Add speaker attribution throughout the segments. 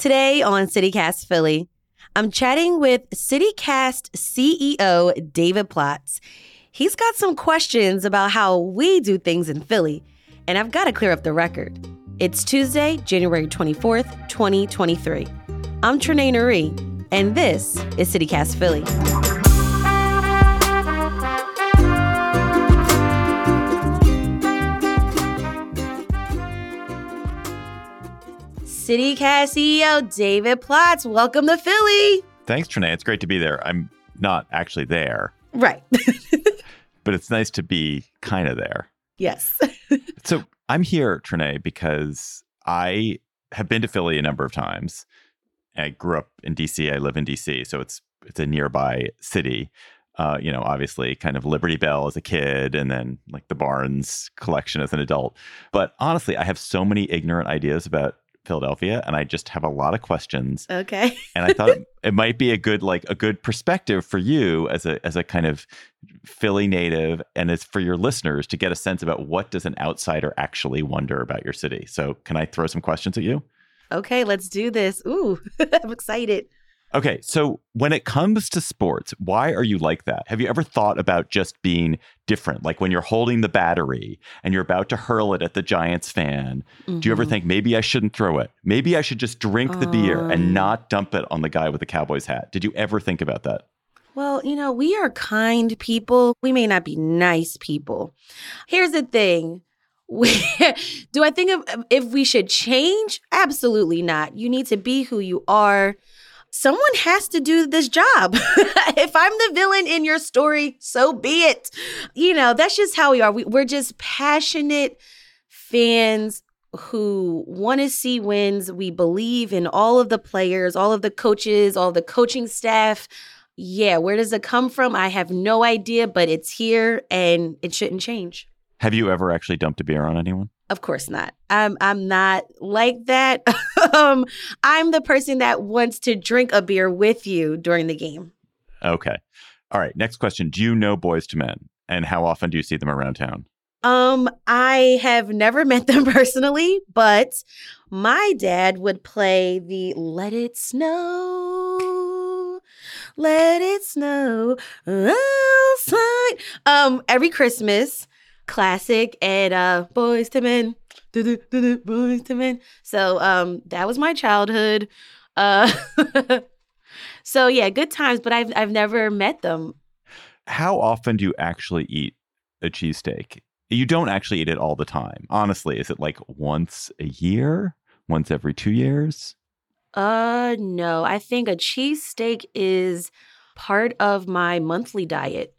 Speaker 1: Today on CityCast Philly, I'm chatting with CityCast CEO David Plotz. He's got some questions about how we do things in Philly, and I've got to clear up the record. It's Tuesday, January 24th, 2023. I'm Trenae Nuri, and this is CityCast Philly. CityCast CEO David Plotz, welcome to Philly.
Speaker 2: Thanks, Trenae. It's great to be there. I'm not actually there,
Speaker 1: Right.
Speaker 2: but it's nice to be kind of there.
Speaker 1: yes.
Speaker 2: So I'm here, Trenae, because I have been to Philly a number of times. I grew up in DC. I live in DC, so it's it's a nearby city. Uh, you know, obviously, kind of Liberty Bell as a kid, and then like the Barnes collection as an adult. But honestly, I have so many ignorant ideas about Philadelphia, and I just have a lot of questions.
Speaker 1: Okay.
Speaker 2: and I thought it might be a good like a good perspective for you as a as a kind of Philly native and it's for your listeners to get a sense about what does an outsider actually wonder about your city. So, can I throw some questions at you?
Speaker 1: Okay, let's do this. Ooh, I'm excited.
Speaker 2: Okay, so when it comes to sports, why are you like that? Have you ever thought about just being different? Like when you're holding the battery and you're about to hurl it at the Giants fan, do you ever
Speaker 1: Mhm.
Speaker 2: think maybe I shouldn't throw it? Maybe I should just drink the beer
Speaker 1: Um.
Speaker 2: and not dump it on the guy with the Cowboys hat? Did you ever think about that?
Speaker 1: Well, you know, we are kind people. We may not be nice people. Here's the thing. We, do I think of, if we should change? Absolutely not. You need to be who you are. Someone has to do this job. if I'm the villain in your story, so be it. You know, that's just how we are. We, we're just passionate fans who want to see wins. We believe in all of the players, all of the coaches, all the coaching staff. Yeah, where does it come from? I have no idea, but it's here and it shouldn't change.
Speaker 2: Have you ever actually dumped a beer on anyone?
Speaker 1: Of course not. I'm I'm not like that. um, I'm the person that wants to drink a beer with you during the game.
Speaker 2: Okay. All right. Next question. Do you know Boyz II Men? And how often do you see them around town?
Speaker 1: Um, I have never met them personally, but my dad would play the Let It Snow, Let It Snow outside. Um, every Christmas, classic and uh Boyz II Men. Do-do, do-do, Boyz II Men. So um that was my childhood. Uh so yeah, good times, but I've I've never met them.
Speaker 2: How often do you actually eat a cheesesteak? You don't actually eat it all the time. Honestly, is it like once a year? Once every two years?
Speaker 1: Uh no, I think a cheesesteak is part of my monthly diet.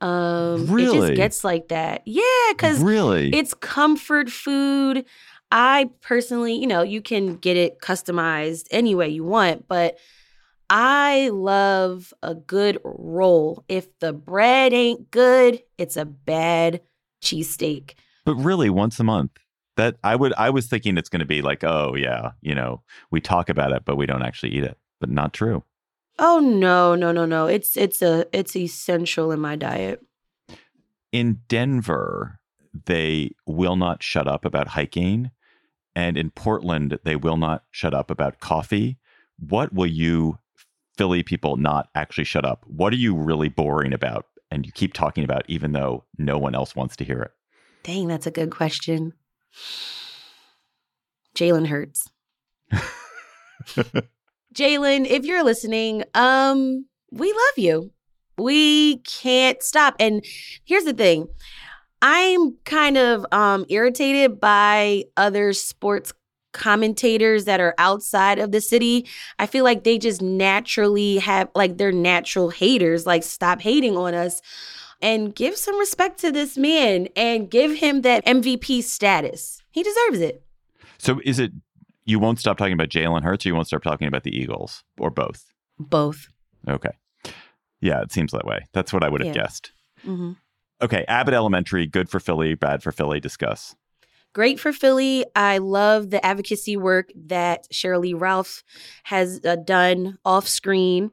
Speaker 1: Um it just gets like that. Yeah, cuz
Speaker 2: really?
Speaker 1: it's comfort food. I personally, you know, you can get it customized any way you want, but I love a good roll. If the bread ain't good, it's a bad cheesesteak.
Speaker 2: but really, once a month. That I would. I was thinking it's going to be like, oh yeah, you know, we talk about it, but we don't actually eat it. But not true.
Speaker 1: Oh no, no, no, no. It's it's a it's essential in my diet.
Speaker 2: in Denver, they will not shut up about hiking. And in Portland, they will not shut up about coffee. What will you Philly people not actually shut up? What are you really boring about? And you keep talking about, even though no one else wants to hear it.
Speaker 1: Dang, that's a good question. Jalen Hurts. Jalen, if you're listening, um, we love you. We can't stop. And here's the thing. I'm kind of um irritated by other sports commentators that are outside of the city. I feel like they just naturally have like they're natural haters. Like stop hating on us and give some respect to this man and give him that MVP status. He deserves it.
Speaker 2: So is it you won't stop talking about Jalen Hurts or you won't stop talking about the Eagles or both?
Speaker 1: Both.
Speaker 2: Okay. Yeah, it seems that way. That's what I would have
Speaker 1: Yeah.
Speaker 2: guessed.
Speaker 1: hmm
Speaker 2: Okay, Abbott Elementary, good for Philly, bad for Philly. Discuss.
Speaker 1: Great for Philly. I love the advocacy work that Sheryl Lee Ralph has uh, done off screen.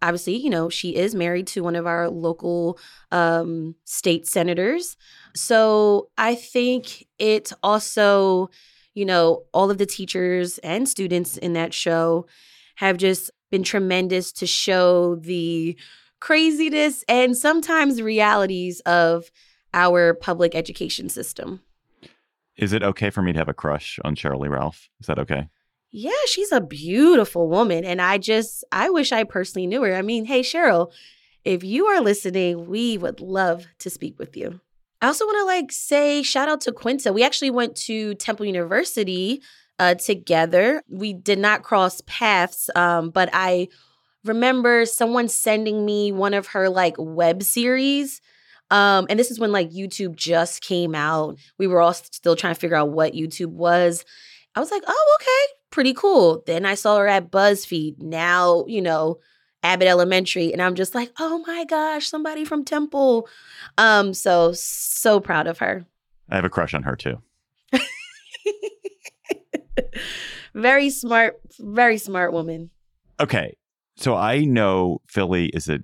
Speaker 1: Obviously, you know, she is married to one of our local um, state senators. So I think it also, you know, all of the teachers and students in that show have just been tremendous to show the craziness and sometimes realities of our public education system.
Speaker 2: Is it okay for me to have a crush on Sheryl Lee Ralph? Is that okay?
Speaker 1: Yeah, she's a beautiful woman. And I just, I wish I personally knew her. I mean, hey, Sheryl, if you are listening, we would love to speak with you. I also want to like say shout out to Quinta. We actually went to Temple University uh, together. We did not cross paths, um, but I remember someone sending me one of her like web series. Um, and this is when like YouTube just came out. We were all still trying to figure out what YouTube was. I was like, oh, okay, pretty cool. Then I saw her at BuzzFeed. Now, you know, Abbott Elementary. And I'm just like, oh my gosh, somebody from Temple. Um, so so proud of her.
Speaker 2: I have a crush on her too.
Speaker 1: very smart, very smart woman.
Speaker 2: Okay. So I know Philly is a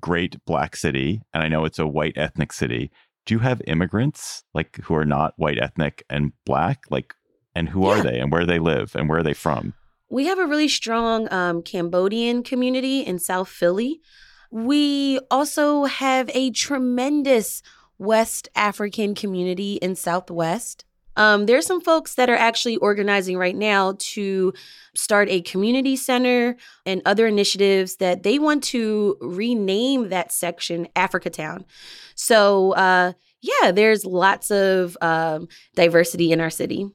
Speaker 2: great black city and I know it's a white ethnic city. Do you have immigrants like who are not white ethnic and black? Like and who are they and where they live and where are they from?
Speaker 1: We have a really strong um, Cambodian community in South Philly. We also have a tremendous West African community in Southwest. Um, there's some folks that are actually organizing right now to start a community center and other initiatives that they want to rename that section Africatown. So, uh, yeah, there's lots of um, diversity in our city.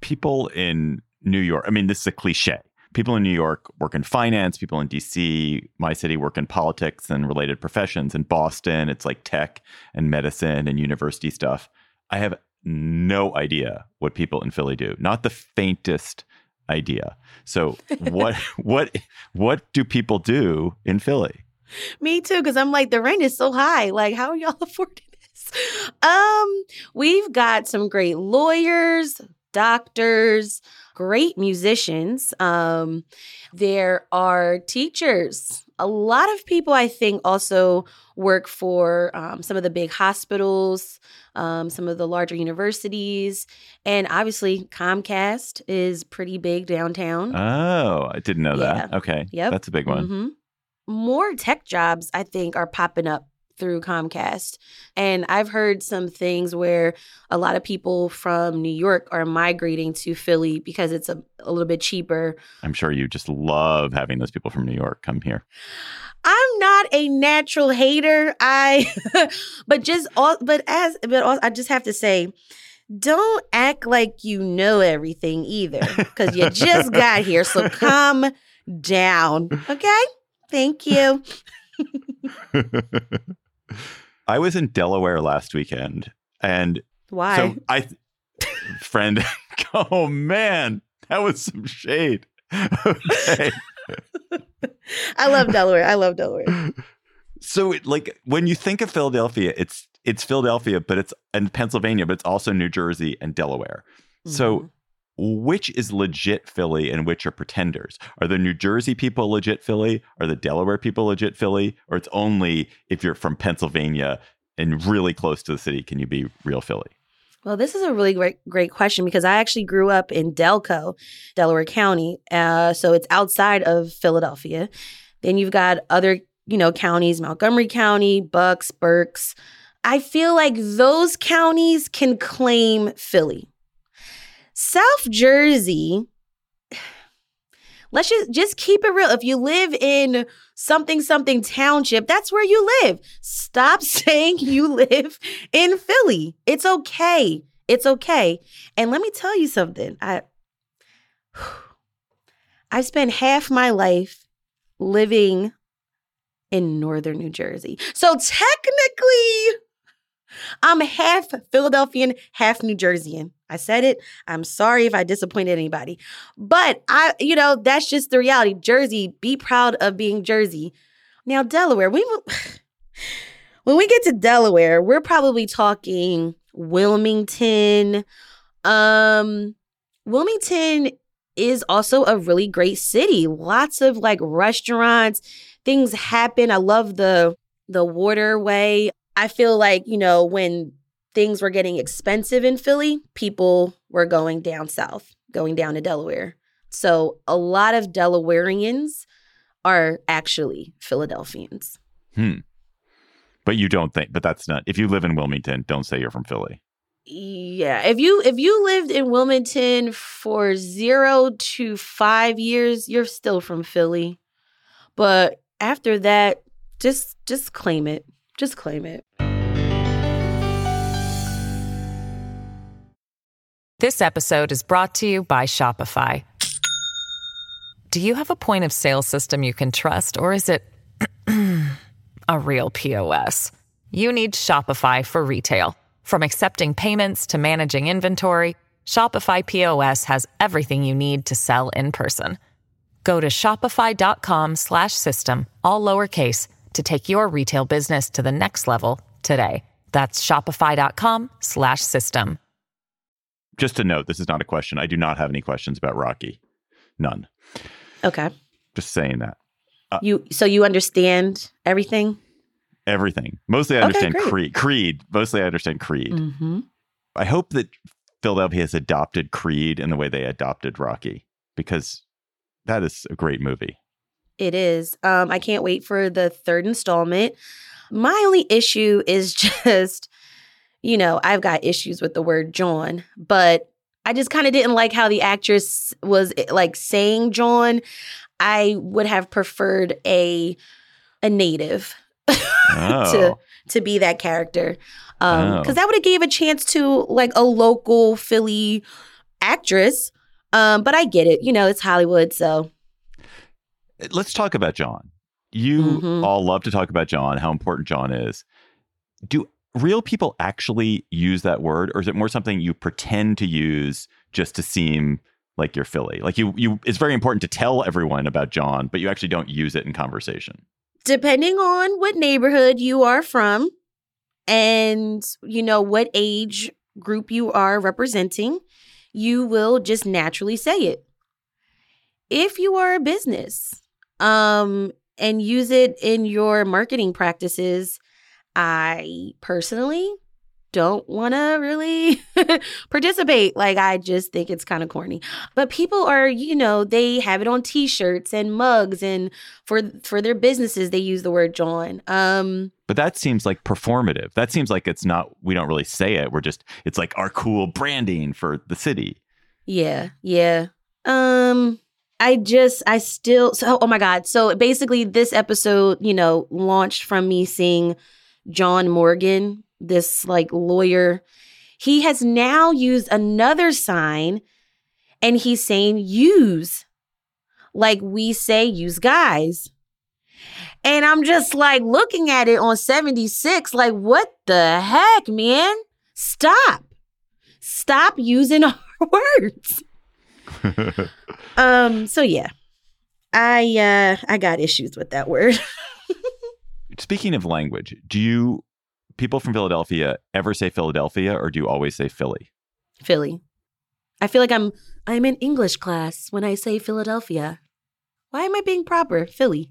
Speaker 2: People in New York, I mean, this is a cliche. People in New York work in finance, people in DC, my city work in politics and related professions. In Boston, it's like tech and medicine and university stuff. I have no idea what people in Philly do. Not the faintest idea. So what what what do people do in Philly?
Speaker 1: Me too, because I'm like, the rent is so high. Like, how are y'all affording this? Um, we've got some great lawyers, doctors, great musicians. Um, there are teachers. A lot of people, I think, also work for um, some of the big hospitals, um, some of the larger universities, and obviously Comcast is pretty big downtown.
Speaker 2: Oh, I didn't know that. Okay.
Speaker 1: Yep.
Speaker 2: That's a big one.
Speaker 1: Mhm. More tech jobs, I think, are popping up through Comcast. And I've heard some things where a lot of people from New York are migrating to Philly because it's a, a little bit cheaper.
Speaker 2: I'm sure you just love having those people from New York come here.
Speaker 1: I'm not a natural hater. I but just all but as but all, I just have to say don't act like you know everything either cuz you just got here. So calm down. Okay? Thank you.
Speaker 2: I was in Delaware last weekend and
Speaker 1: Why?
Speaker 2: so I friend oh man, that was some shade. Okay.
Speaker 1: I love Delaware. I love Delaware.
Speaker 2: So it, like when you think of Philadelphia, it's it's Philadelphia, but it's and Pennsylvania, but it's also New Jersey and Delaware. So
Speaker 1: Mhm.
Speaker 2: Which is legit Philly and which are pretenders? Are the New Jersey people legit Philly? Are the Delaware people legit Philly? Or it's only if you're from Pennsylvania and really close to the city can you be real Philly?
Speaker 1: Well, this is a really great great question because I actually grew up in Delco, Delaware County. Uh, so it's outside of Philadelphia. Then you've got other, you know, counties, Montgomery County, Bucks, Berks. I feel like those counties can claim Philly. South Jersey, let's just just keep it real. If you live in something something township, that's where you live. Stop saying you live in Philly. It's okay. It's okay. And let me tell you something. I I spent half my life living in northern New Jersey. So technically I'm half Philadelphian, half New Jerseyan. I said it. I'm sorry if I disappointed anybody. But I, you know, that's just the reality. Jersey, be proud of being Jersey. Now, Delaware, we when we get to Delaware, we're probably talking Wilmington. Um Wilmington is also a really great city. Lots of like restaurants, things happen. I love the the waterway. I feel like, you know, when things were getting expensive in Philly, people were going down south, going down to Delaware. So a lot of Delawareans are actually Philadelphians.
Speaker 2: Hmm. But you don't think, but that's not, if you live in Wilmington, don't say you're from Philly.
Speaker 1: Yeah. If you if you lived in Wilmington for 0 to 5 years, you're still from Philly. But after that, just just claim it. Just claim it.
Speaker 3: This episode is brought to you by Shopify. Do you have a point of sale system you can trust or is it a real POS? You need Shopify for retail. From accepting payments to managing inventory, Shopify POS has everything you need to sell in person. Go to shopify.com/system all lowercase to take your retail business to the next level today. That's shopify.com slash system.
Speaker 2: Just to note, this is not a question. I do not have any questions about Rocky. None.
Speaker 1: Okay.
Speaker 2: Just saying that.
Speaker 1: You so you understand everything?
Speaker 2: Everything. Mostly I understand
Speaker 1: great.
Speaker 2: Creed. Creed. Mostly I understand Creed.
Speaker 1: Mm-hmm.
Speaker 2: I hope that Philadelphia has adopted Creed in the way they adopted Rocky because that is a great movie.
Speaker 1: It is. Um, I can't wait for the third installment. My only issue is just, you know, I've got issues with the word jawn, but I just kind of didn't like how the actress was eh, like saying jawn. I would have preferred a a native
Speaker 2: Oh.
Speaker 1: to to be that character. Um
Speaker 2: Oh.
Speaker 1: cuz that would have gave a chance to like a local Philly actress. Um but I get it. You know, it's Hollywood, so
Speaker 2: Let's talk about jawn. You
Speaker 1: Mhm.
Speaker 2: all love to talk about jawn, how important jawn is. Do real people actually use that word, or is it more something you pretend to use just to seem like you're Philly? Like you, you, it's very important to tell everyone about John, but you actually don't use it in conversation.
Speaker 1: depending on what neighborhood you are from and you know what age group you are representing you will just naturally say it if you are a business um and use it in your marketing practices i personally don't want to really participate like i just think it's kind of corny but people are you know they have it on t-shirts and mugs and for for their businesses they use the word jawn um
Speaker 2: But that seems like performative. That seems like it's not. We don't really say it. We're just. It's like our cool branding for the city.
Speaker 1: yeah yeah um i just i still so oh, oh my god. So basically this episode you know launched from me seeing john morgan this like lawyer. He has now used another sign and he's saying use. Like we say use guys. And i'm just like looking at it on 76 like what the heck man? Stop. Stop using our words um so yeah i uh i got issues with that word
Speaker 2: Speaking of language, do you people from Philadelphia ever say Philadelphia, or do you always say Philly?
Speaker 1: philly i feel like i'm i'm in english class when i say philadelphia why am i being proper philly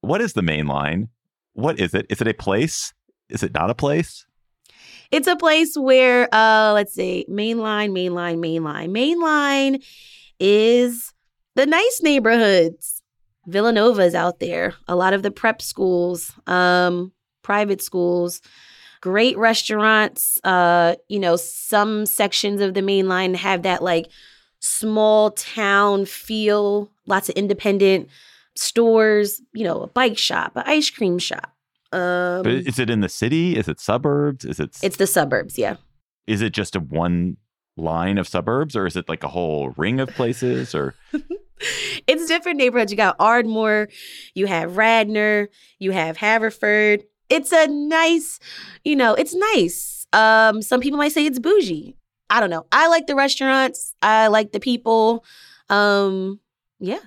Speaker 2: What is the main line? What is it? Is it a place? Is it not a place?
Speaker 1: It's a place where, uh, let's see, mainline, mainline, mainline. Mainline is the nice neighborhoods. Villanova's out there. A lot of the prep schools, um, private schools, great restaurants. Uh, you know, some sections of the main line have that like small town feel, lots of independent stores, you know, a bike shop, an ice cream shop. Um,
Speaker 2: But is it in the city? Is it suburbs? Is it
Speaker 1: it's the suburbs, yeah.
Speaker 2: is it just a one line of suburbs or is it like a whole ring of places or
Speaker 1: it's different neighborhoods. You got Ardmore, you have Radnor, you have Haverford. it's a nice, you know, it's nice. Um, some people might say it's bougie. I don't know. I like the restaurants. I like the people. Um, yeah.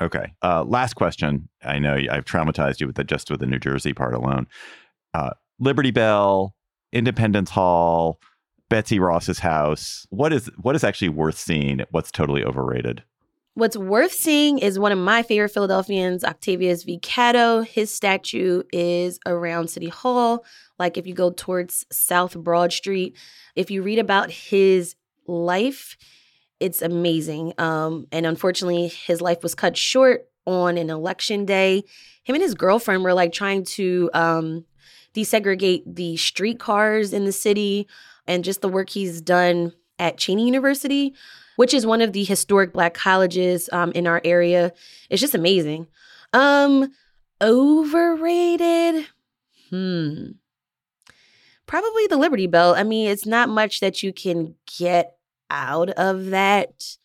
Speaker 2: Okay. Uh, last question. I know I've traumatized you with the just with the New Jersey part alone. Uh, Liberty Bell, Independence Hall, Betsy Ross's house. What is what is actually worth seeing? What's totally overrated?
Speaker 1: What's worth seeing is one of my favorite Philadelphians, Octavius V. Catto. His statue is around City Hall. Like if you go towards South Broad Street, if you read about his life, it's amazing. Um, and unfortunately, his life was cut short on an election day. Him and his girlfriend were like trying to um, desegregate the streetcars in the city and just the work he's done at Cheyney University, which is one of the historic black colleges um, in our area. It's just amazing. Um, overrated? Hmm. Probably the Liberty Bell. I mean, it's not much that you can get out of that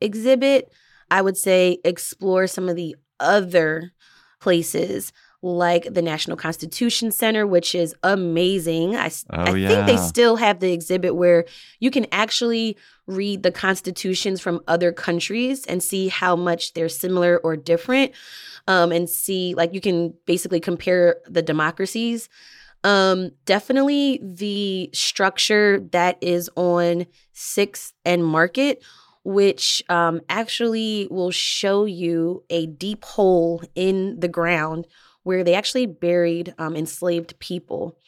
Speaker 1: exhibit. I would say explore some of the other places like the National Constitution Center, which is amazing. I,
Speaker 2: Oh,
Speaker 1: I
Speaker 2: yeah.
Speaker 1: think they still have the exhibit where you can actually read the constitutions from other countries and see how much they're similar or different. Um, and see, like, you can basically compare the democracies. Um, definitely the structure that is on Sixth and Market, which um, actually will show you a deep hole in the ground where they actually buried um, enslaved people.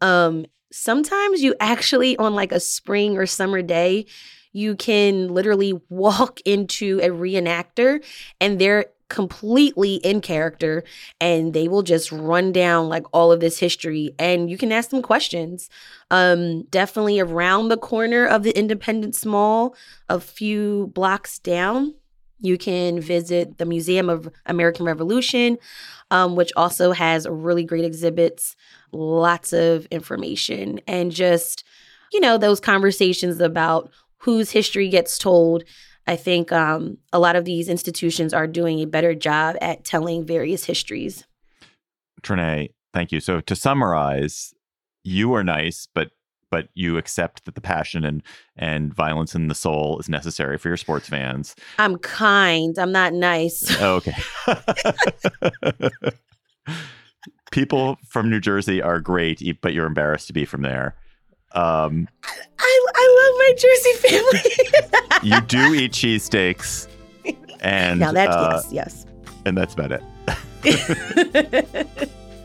Speaker 1: Um, sometimes you actually, on like a spring or summer day, you can literally walk into a reenactor and they're completely in character and they will just run down like all of this history and you can ask them questions. Um definitely around the corner of the independence mall a few blocks down you can visit the museum of american revolution um, which also has really great exhibits lots of information and just you know those conversations about whose history gets told I think um, a lot of these institutions are doing a better job at telling various histories.
Speaker 2: Trenae, thank you. So to summarize, you are nice, but but you accept that the passion and and violence in the soul is necessary for your sports fans.
Speaker 1: I'm kind. I'm not nice.
Speaker 2: Oh, okay. People from New Jersey are great, but you're embarrassed to be from there. Um,
Speaker 1: I, I love my Jersey family.
Speaker 2: you do eat cheesesteaks, and
Speaker 1: now that's
Speaker 2: uh,
Speaker 1: yes,
Speaker 2: and that's about it.
Speaker 1: yes.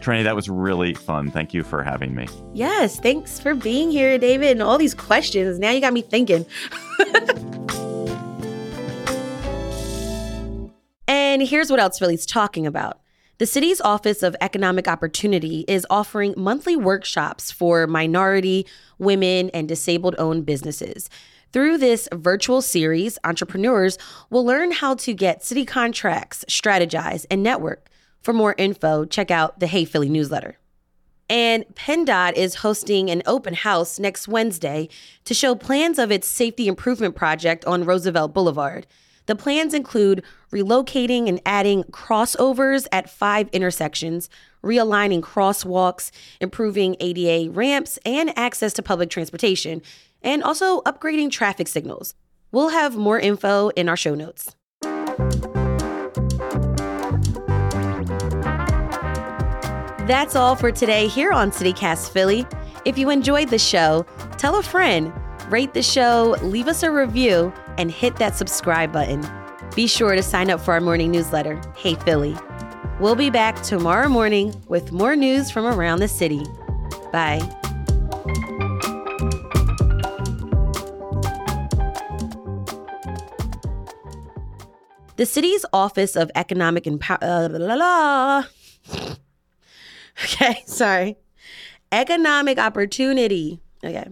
Speaker 2: Trenae, that was really fun. Thank you for having me.
Speaker 1: yes, thanks for being here, David, and all these questions. Now you got me thinking. and here's what else Philly's talking about. The city's Office of Economic Opportunity is offering monthly workshops for minority, women, and disabled owned businesses. Through this virtual series, entrepreneurs will learn how to get city contracts, strategize, and network. For more info, check out the Hey Philly newsletter. And PennDOT is hosting an open house next Wednesday to show plans of its safety improvement project on Roosevelt Boulevard. The plans include relocating and adding crossovers at five intersections, realigning crosswalks, improving ADA ramps and access to public transportation, and also upgrading traffic signals. We'll have more info in our show notes. That's all for today here on CityCast Philly. If you enjoyed the show, tell a friend, rate the show, leave us a review, and hit that subscribe button. Be sure to sign up for our morning newsletter, Hey Philly. We'll be back tomorrow morning with more news from around the city. Bye. The city's Office of Economic Empower. Uh, la, la. Okay, sorry. Economic opportunity. Okay.